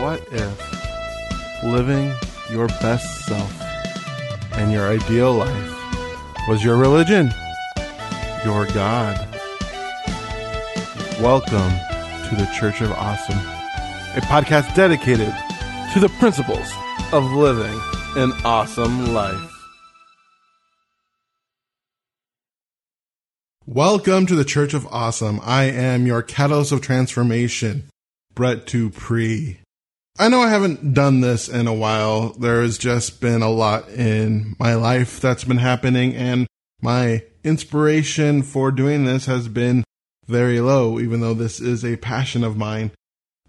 What if living your best self and your ideal life was your religion, your God? Welcome to the Church of Awesome, a podcast dedicated to the principles of living an awesome life. Welcome to the Church of Awesome. I am your catalyst of transformation, Brett Dupree. I know I haven't done this in a while. There has just been a lot in my life that's been happening, and my inspiration for doing this has been very low, even though this is a passion of mine.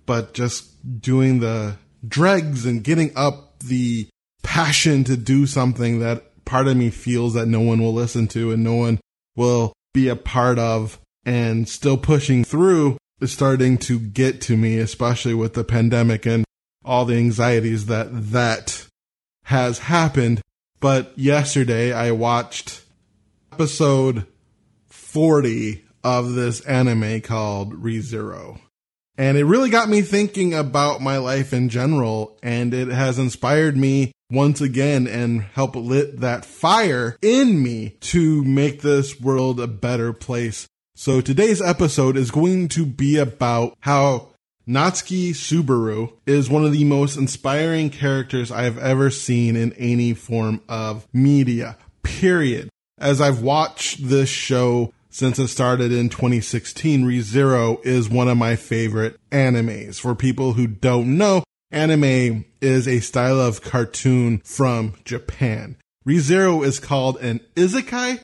But just doing the dregs and getting up the passion to do something that part of me feels that no one will listen to and no one will be a part of and still pushing through is starting to get to me, especially with the pandemic and all the anxieties that that has happened. But yesterday I watched episode 40 of this anime called ReZero. And it really got me thinking about my life in general, and it has inspired me once again and helped lit that fire in me to make this world a better place. So today's episode is going to be about how Natsuki Subaru is one of the most inspiring characters I have ever seen in any form of media, period. As I've watched this show since it started in 2016, ReZero is one of my favorite animes. For people who don't know, anime is a style of cartoon from Japan. ReZero is called an isekai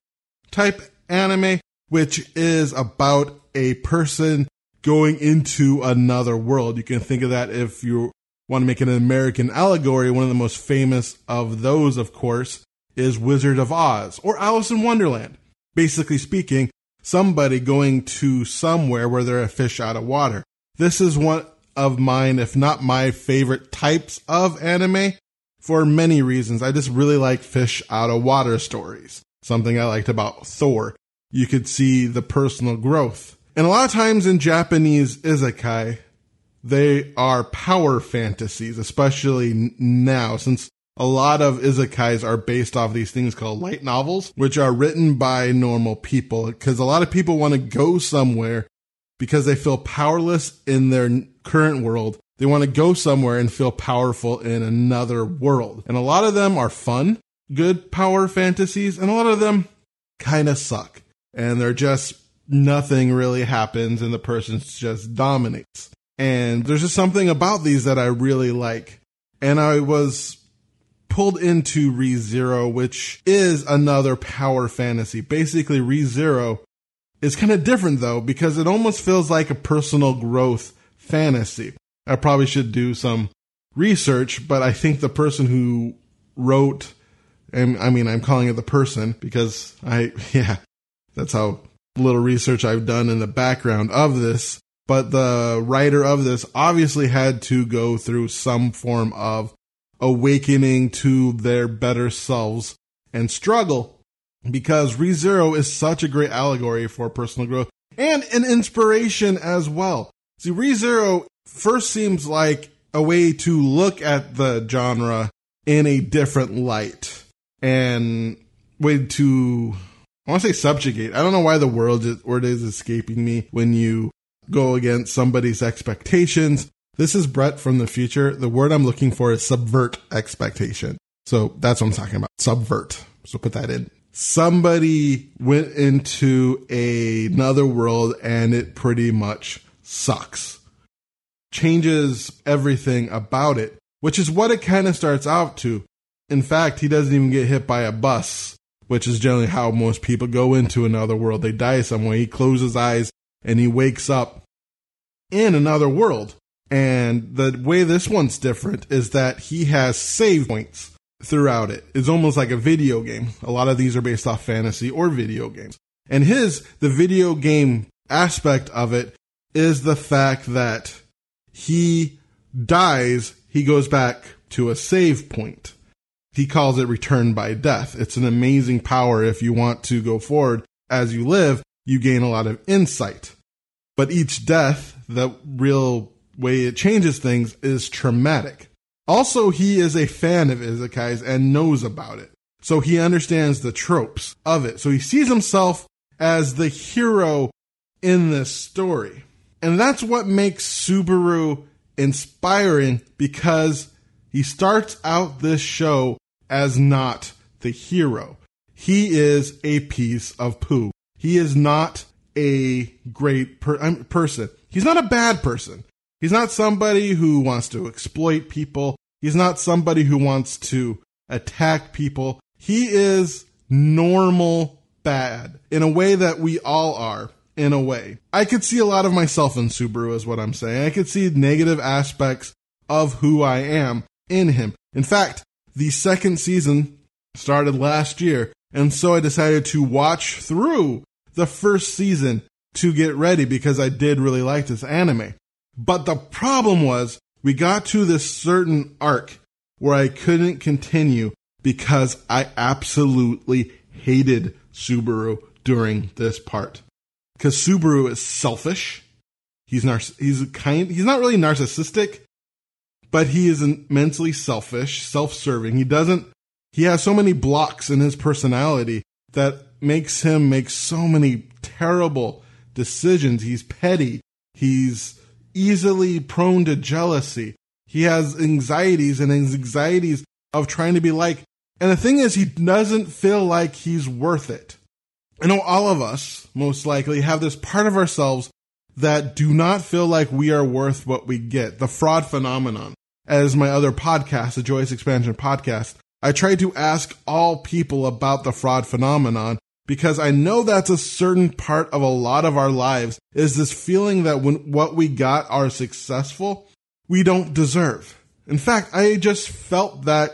type anime, which is about a person going into another world. You can think of that if you want to make an American allegory. One of the most famous of those, of course, is Wizard of Oz or Alice in Wonderland. Basically speaking, somebody going to somewhere where they're a fish out of water. This is one of mine, if not my favorite types of anime for many reasons. I just really like fish out of water stories. Something I liked about Thor. You could see the personal growth. And a lot of times in Japanese isekai, they are power fantasies, especially now, since a lot of isekais are based off these things called light novels, which are written by normal people. Because a lot of people want to go somewhere because they feel powerless in their current world. They want to go somewhere and feel powerful in another world. And a lot of them are fun, good power fantasies, and a lot of them kind of suck. And they're just nothing really happens and the person just dominates. And there's just something about these that I really like. And I was pulled into ReZero, which is another power fantasy. Basically, ReZero is kind of different though, because it almost feels like a personal growth fantasy. I probably should do some research, but I think the person who wrote, and I mean, I'm calling it the person because I, yeah, that's how little research I've done in the background of this. But the writer of this obviously had to go through some form of awakening to their better selves and struggle because ReZero is such a great allegory for personal growth and an inspiration as well. See, ReZero first seems like a way to look at the genre in a different light and way to, I want to say subjugate. I don't know why the world is, word is escaping me when you go against somebody's expectations. This is Brett from the future. The word I'm looking for is subvert expectation. So that's what I'm talking about. Subvert. So put that in. Somebody went into a, another world and it pretty much sucks. Changes everything about it, which is what it kind of starts out to. In fact, he doesn't even get hit by a bus, which is generally how most people go into another world. They die somewhere. He closes his eyes and he wakes up in another world. And the way this one's different is that he has save points throughout it. It's almost like a video game. A lot of these are based off fantasy or video games. And his, the video game aspect of it is the fact that he dies, he goes back to a save point. He calls it return by death. It's an amazing power if you want to go forward. As you live, you gain a lot of insight. But each death, the real way it changes things is traumatic. Also, he is a fan of isekais and knows about it. So he understands the tropes of it. So he sees himself as the hero in this story. And that's what makes Subaru inspiring because he starts out this show as not the hero. He is a piece of poo. He is not a great per- um, person. He's not a bad person. He's not somebody who wants to exploit people. He's not somebody who wants to attack people. He is normal bad in a way that we all are in a way. I could see a lot of myself in Subaru is what I'm saying. I could see negative aspects of who I am in him. In fact, the second season started last year, and so I decided to watch through the first season to get ready because I did really like this anime. But the problem was we got to this certain arc where I couldn't continue because I absolutely hated Subaru during this part. Because Subaru is selfish. He's nar- he's kind he's not really narcissistic, but he is immensely selfish, self-serving. He doesn't he has so many blocks in his personality that makes him make so many terrible decisions. He's petty. He's easily prone to jealousy. He has anxieties and his anxieties of trying to be like, and the thing is, he doesn't feel like he's worth it. I know all of us most likely have this part of ourselves that do not feel like we are worth what we get. The fraud phenomenon. As my other podcast, the Joyous Expansion podcast, I try to ask all people about the fraud phenomenon because I know that's a certain part of a lot of our lives is this feeling that when what we got are successful, we don't deserve. In fact, I just felt that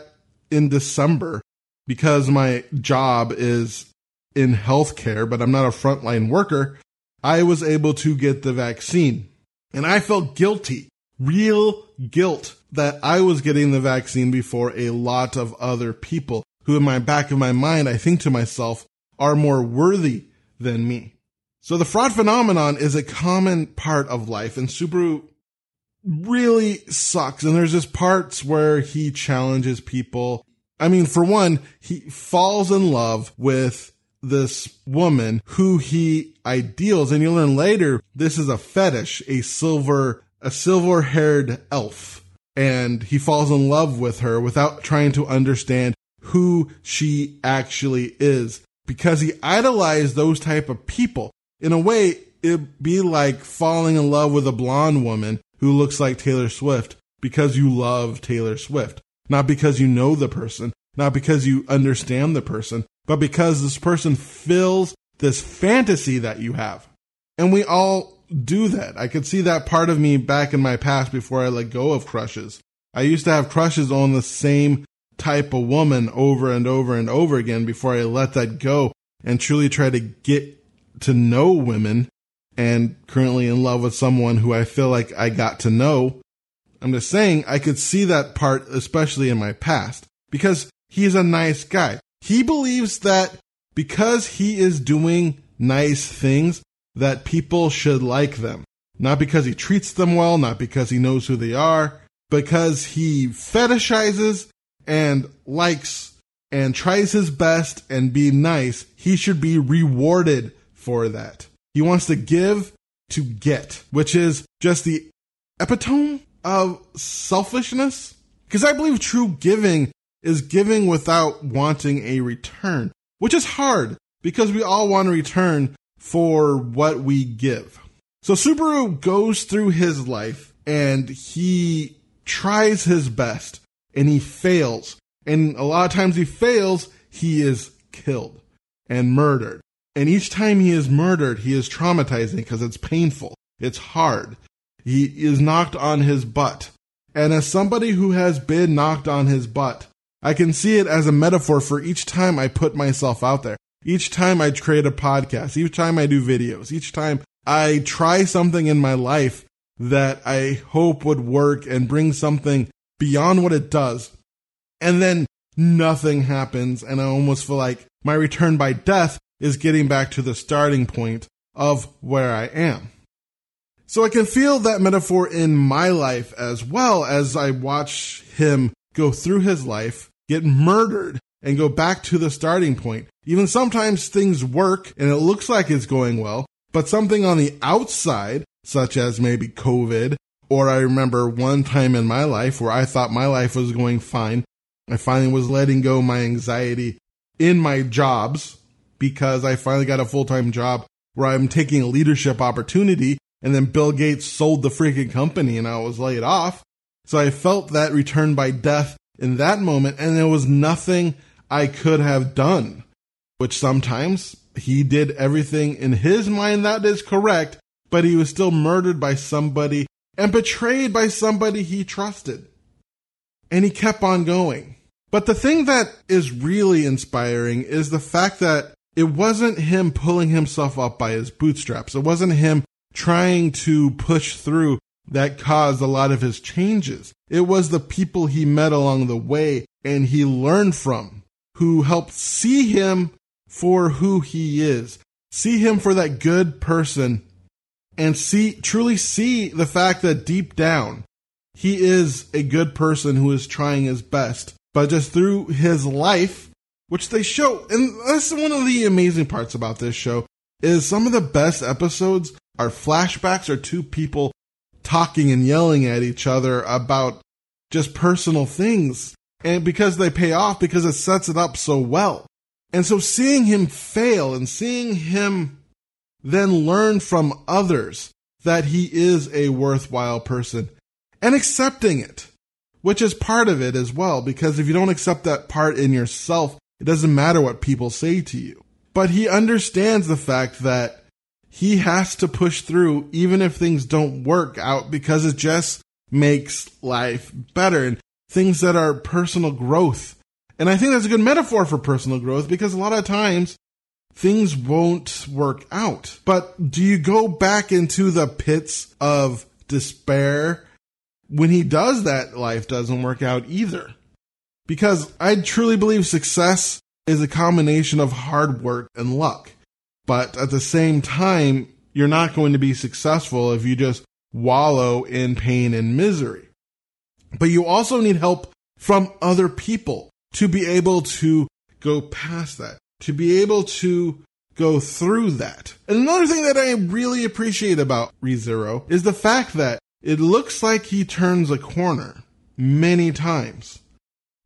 in December because my job is in healthcare, but I'm not a frontline worker. I was able to get the vaccine and I felt guilty, real guilt that I was getting the vaccine before a lot of other people who in my back of my mind, I think to myself, are more worthy than me. So the fraud phenomenon is a common part of life and Subaru really sucks. And there's just parts where he challenges people. I mean, for one, he falls in love with this woman who he ideals. And you'll learn later, this is a fetish, a silver, a silver haired elf. And he falls in love with her without trying to understand who she actually is because he idolized those type of people. In a way, it'd be like falling in love with a blonde woman who looks like Taylor Swift because you love Taylor Swift, not because you know the person, not because you understand the person, but because this person fills this fantasy that you have. And we all do that. I could see that part of me back in my past before I let go of crushes. I used to have crushes on the same type of woman over and over and over again before I let that go and truly try to get to know women and currently in love with someone who I feel like I got to know. I'm just saying I could see that part, especially in my past, because he's a nice guy. He believes that because he is doing nice things, that people should like them. Not because he treats them well, not because he knows who they are, because he fetishizes and likes and tries his best and be nice, he should be rewarded for that. He wants to give to get, which is just the epitome of selfishness. Because I believe true giving is giving without wanting a return, which is hard because we all want a return for what we give. So Subaru goes through his life and he tries his best and he fails. And a lot of times he fails, he is killed and murdered. And each time he is murdered, he is traumatizing because it's painful. It's hard. He is knocked on his butt. And as somebody who has been knocked on his butt, I can see it as a metaphor for each time I put myself out there. Each time I create a podcast, each time I do videos, each time I try something in my life that I hope would work and bring something beyond what it does. And then nothing happens. And I almost feel like my return by death is getting back to the starting point of where I am. So I can feel that metaphor in my life as well as I watch him go through his life, get murdered, and go back to the starting point. Even sometimes things work and it looks like it's going well, but something on the outside, such as maybe COVID, or I remember one time in my life where I thought my life was going fine. I finally was letting go my anxiety in my jobs because I finally got a full time job where I'm taking a leadership opportunity. And then Bill Gates sold the freaking company and I was laid off. So I felt that return by death in that moment. And there was nothing I could have done, which sometimes he did everything in his mind that is correct, but he was still murdered by somebody and betrayed by somebody he trusted. And he kept on going. But the thing that is really inspiring is the fact that it wasn't him pulling himself up by his bootstraps. It wasn't him trying to push through that caused a lot of his changes. It was the people he met along the way and he learned from who helped see him for who he is, see him for that good person and see, truly see the fact that deep down, he is a good person who is trying his best. But just through his life, which they show, and that's one of the amazing parts about this show, is some of the best episodes are flashbacks or two people talking and yelling at each other about just personal things. And because they pay off, because it sets it up so well. And so seeing him fail and seeing him then learn from others that he is a worthwhile person and accepting it, which is part of it as well. Because if you don't accept that part in yourself, it doesn't matter what people say to you. But he understands the fact that he has to push through even if things don't work out because it just makes life better and things that are personal growth. And I think that's a good metaphor for personal growth because a lot of times things won't work out. But do you go back into the pits of despair when he does that? Life doesn't work out either. Because I truly believe success is a combination of hard work and luck. But at the same time, you're not going to be successful if you just wallow in pain and misery. But you also need help from other people to be able to go past that to be able to go through that. And another thing that I really appreciate about ReZero is the fact that it looks like he turns a corner many times,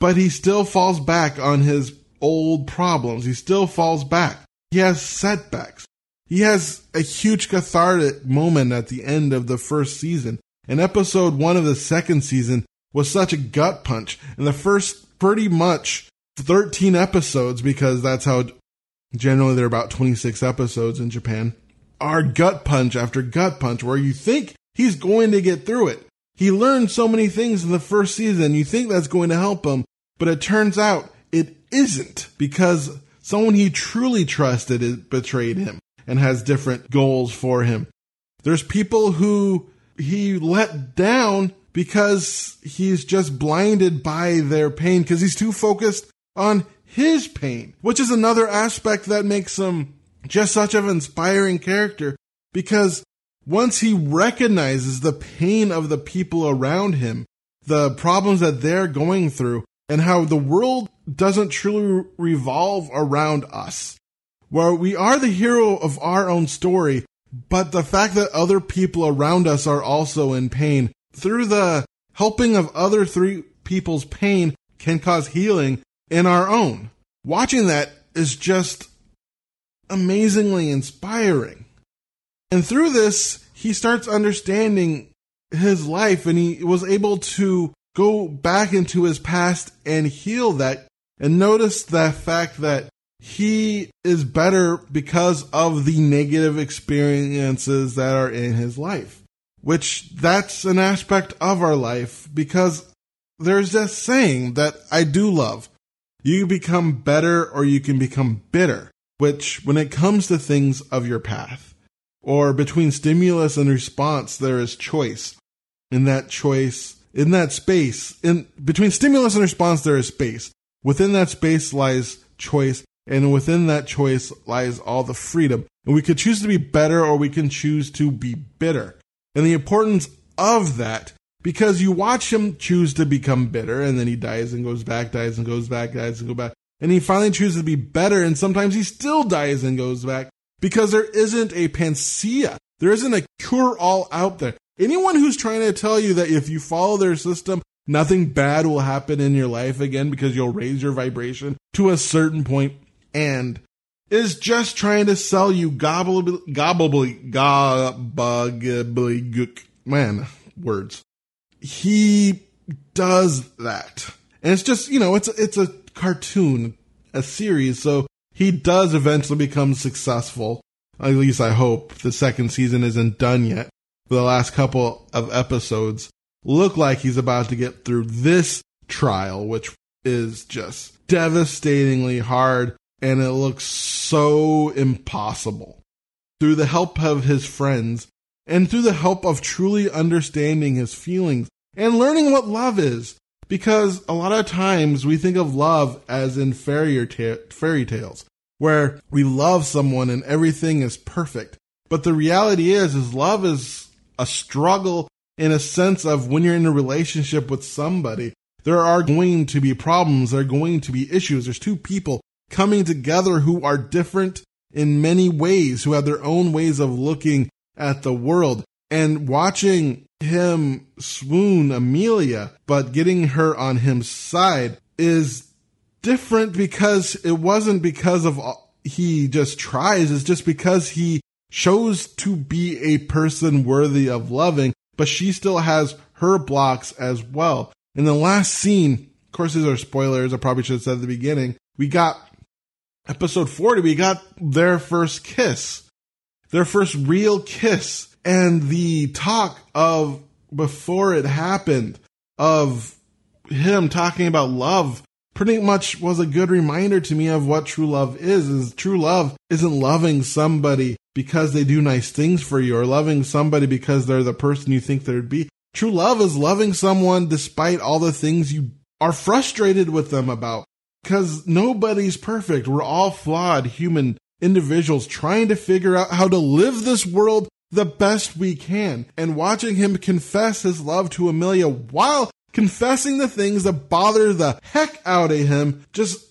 but he still falls back on his old problems. He still falls back. He has setbacks. He has a huge cathartic moment at the end of the first season. And episode one of the second season was such a gut punch. And the first pretty much 13 episodes because that's how generally there are about 26 episodes in Japan are gut punch after gut punch where you think he's going to get through it. He learned so many things in the first season. You think that's going to help him, but it turns out it isn't because someone he truly trusted betrayed him and has different goals for him. There's people who he let down because he's just blinded by their pain because he's too focused on his pain, which is another aspect that makes him just such an inspiring character because once he recognizes the pain of the people around him, the problems that they're going through, and how the world doesn't truly revolve around us, where we are the hero of our own story, but the fact that other people around us are also in pain through the helping of other three people's pain can cause healing in our own. Watching that is just amazingly inspiring. And through this, he starts understanding his life and he was able to go back into his past and heal that and notice the fact that he is better because of the negative experiences that are in his life, which that's an aspect of our life because there's this saying that I do love. You become better or you can become bitter, which when it comes to things of your path or between stimulus and response, there is choice. In that choice, in that space, in between stimulus and response, there is space. Within that space lies choice, and within that choice lies all the freedom. And we could choose to be better or we can choose to be bitter. and the importance of that because you watch him choose to become bitter and then he dies and goes back, dies and goes back, dies and go back. And he finally chooses to be better and sometimes he still dies and goes back because there isn't a panacea. There isn't a cure all out there. Anyone who's trying to tell you that if you follow their system, nothing bad will happen in your life again because you'll raise your vibration to a certain point and is just trying to sell you gobble gobble gobbly man words. He does that. And it's just, you know, it's it's a cartoon, a series, so he does eventually become successful. At least I hope the second season isn't done yet. The last couple of episodes look like he's about to get through this trial, which is just devastatingly hard and it looks so impossible. Through the help of his friends and through the help of truly understanding his feelings and learning what love is. Because a lot of times we think of love as in fairy, ta- fairy tales, where we love someone and everything is perfect. But the reality is, is love is a struggle in a sense of when you're in a relationship with somebody, there are going to be problems, there are going to be issues. There's two people coming together who are different in many ways, who have their own ways of looking at the world. And watching him swoon Emilia, but getting her on his side is different because it wasn't because of he just tries, it's just because he chose to be a person worthy of loving, but she still has her blocks as well. In the last scene, of course, these are spoilers. I probably should have said at the beginning. We got episode 40, we got their first kiss, their first real kiss. And the talk of before it happened of him talking about love pretty much was a good reminder to me of what true love is is true love isn't loving somebody because they do nice things for you or loving somebody because they're the person you think they'd be true love is loving someone despite all the things you are frustrated with them about because nobody's perfect. We're all flawed human individuals trying to figure out how to live this world the best we can. And watching him confess his love to Emilia while confessing the things that bother the heck out of him just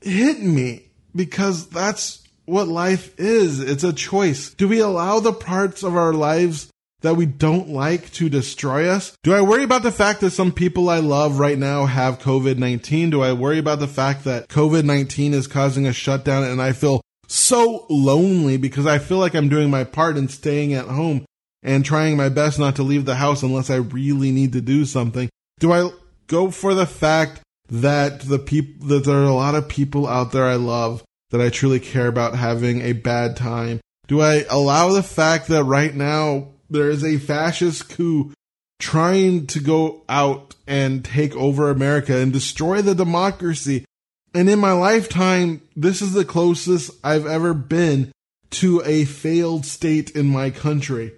hit me because that's what life is. It's a choice. Do we allow the parts of our lives that we don't like to destroy us? Do I worry about the fact that some people I love right now have COVID 19? Do I worry about the fact that COVID 19 is causing a shutdown and I feel so lonely because I feel like I'm doing my part in staying at home and trying my best not to leave the house unless I really need to do something? Do I go for the fact that the people that there are a lot of people out there I love that I truly care about having a bad time? Do I allow the fact that right now there is a fascist coup trying to go out and take over America and destroy the democracy. And in my lifetime, this is the closest I've ever been to a failed state in my country.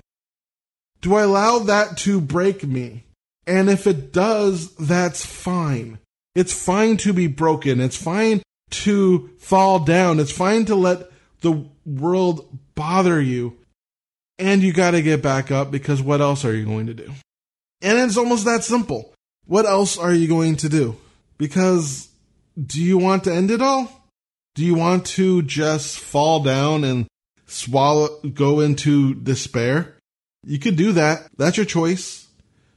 Do I allow that to break me? And if it does, that's fine. It's fine to be broken. It's fine to fall down. It's fine to let the world bother you and you got to get back up because what else are you going to do? And it's almost that simple. What else are you going to do? Because do you want to end it all? Do you want to just fall down and swallow, go into despair? You could do that. That's your choice.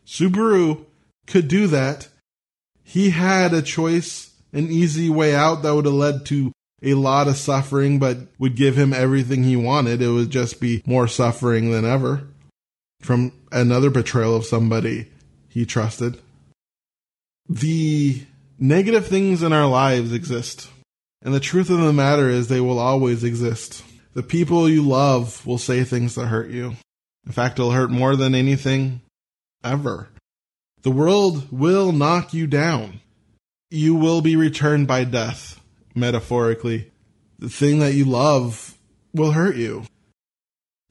Subaru could do that. He had a choice, an easy way out that would have led to a lot of suffering, but would give him everything he wanted. It would just be more suffering than ever from another betrayal of somebody he trusted. The negative things in our lives exist. And the truth of the matter is, they will always exist. The people you love will say things that hurt you. In fact, it'll hurt more than anything ever. The world will knock you down. You will be returned by death metaphorically, the thing that you love will hurt you.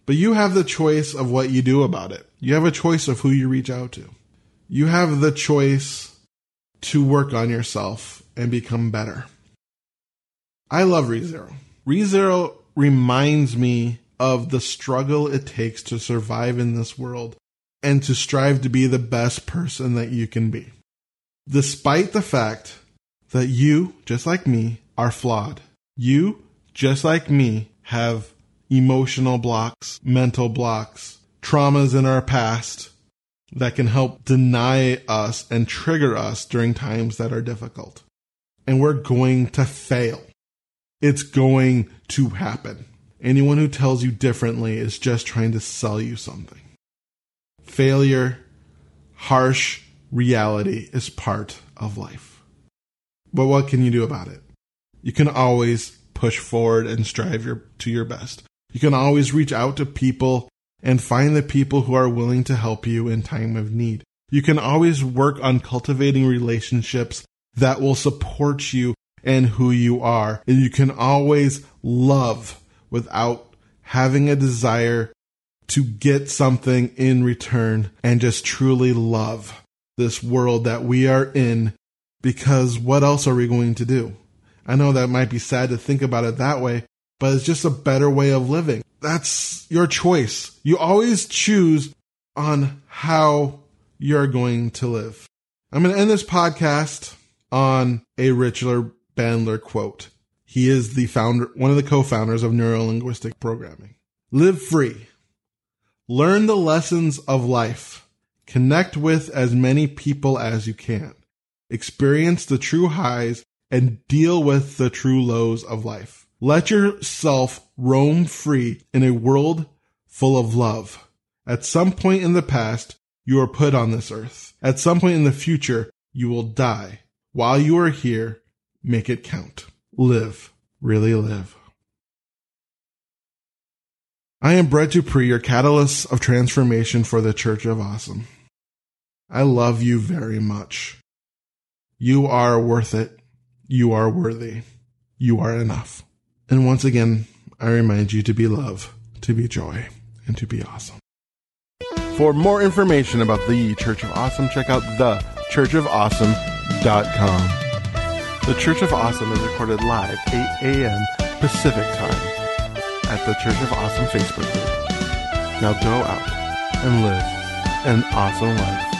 But you have the choice of what you do about it. You have a choice of who you reach out to. You have the choice to work on yourself and become better. I love ReZero. ReZero reminds me of the struggle it takes to survive in this world and to strive to be the best person that you can be. Despite the fact that you, just like me, are flawed. You, just like me, have emotional blocks, mental blocks, traumas in our past that can help deny us and trigger us during times that are difficult. And we're going to fail. It's going to happen. Anyone who tells you differently is just trying to sell you something. Failure, harsh reality is part of life. But what can you do about it? You can always push forward and strive your, to your best. You can always reach out to people and find the people who are willing to help you in time of need. You can always work on cultivating relationships that will support you and who you are. And you can always love without having a desire to get something in return and just truly love this world that we are in because what else are we going to do? I know that might be sad to think about it that way, but it's just a better way of living. That's your choice. You always choose on how you're going to live. I'm going to end this podcast on a Richard Bandler quote. He is the founder, one of the co-founders of neurolinguistic programming. Live free. Learn the lessons of life. Connect with as many people as you can. Experience the true highs and deal with the true lows of life. Let yourself roam free in a world full of love. At some point in the past, you are put on this earth. At some point in the future, you will die. While you are here, make it count. Live, really live. I am Brett Dupree, your catalyst of transformation for the Church of Awesome. I love you very much. You are worth it. You are worthy. You are enough. And once again, I remind you to be love, to be joy, and to be awesome. For more information about the Church of Awesome, check out thechurchofawesome.com. The Church of Awesome is recorded live 8 a.m. Pacific time at the Church of Awesome Facebook group. Now go out and live an awesome life.